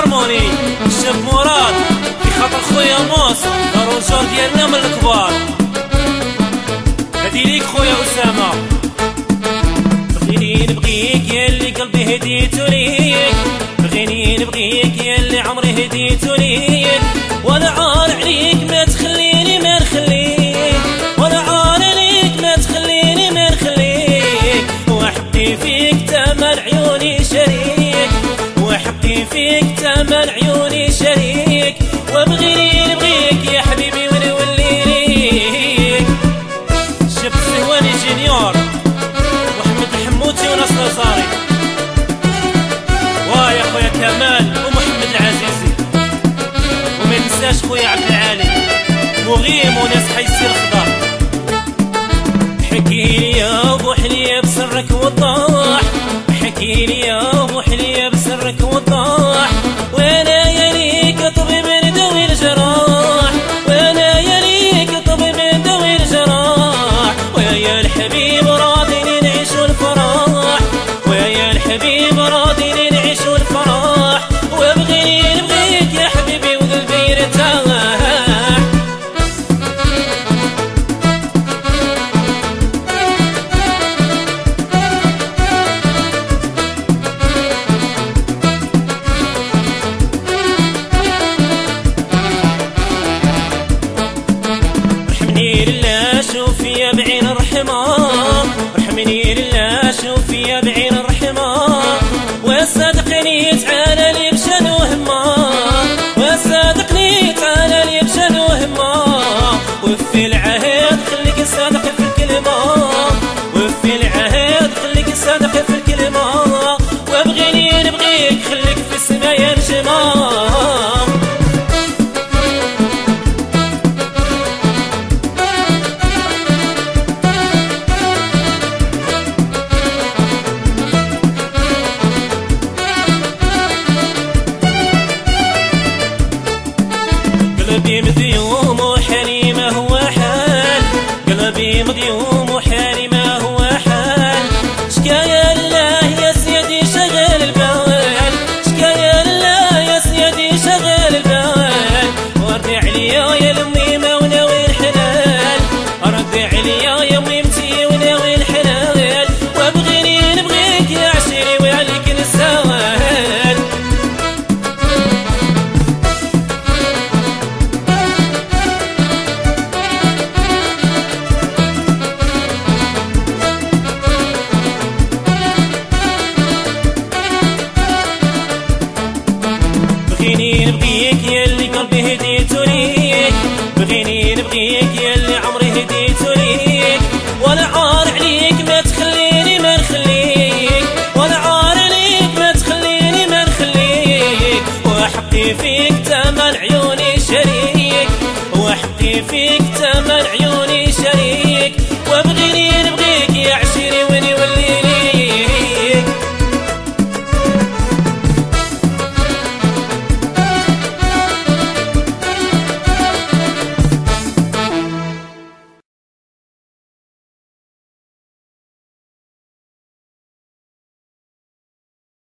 هارموني الشاب مراد في خاطر خويا موس الرجال ديالنا من الكبار. هادي ليك خويا أسامة. بغيني نبغيك يا اللي قلبي هديتو ليك بغيني نبغيك يا اللي عمري هديتو ليك وأنا عار عليك ما تخليني ما نخليك. وأنا عار عليك ما تخليني ما نخليك. وحقي فيك تمن عيوني شريك. تمن عيوني شريك وبغيني نبغيك يا حبيبي ونولي ليك شب السهواني جينيور محمد الحموتي ونصر الزاري ويا خويا كمال ومحمد العزيزي وما ننساش خويا عبد العالي. مغيم وناس حيسير الخضار حكي لي يا أبو حليه بسرك وضاح. لي يا حليه بسرك وضاح وأنا رحمني لله شوف يا بعين الرحمة. رحمني لله شوف يا بعين الرحمة. وصدقني قلبي مديوم وحالي ما هو حال قلبي مديوم وحالي نبغيك يا اللي قلبي هديتو ليك. بغيني نبغيك يا اللي عمري هديتو ليك. عار عليك ما تخليني ما نخليك. وأنا عار عليك ما تخليني ما نخليك. وحقي فيك تمن عيوني شريك. وحقي فيك تمن عيوني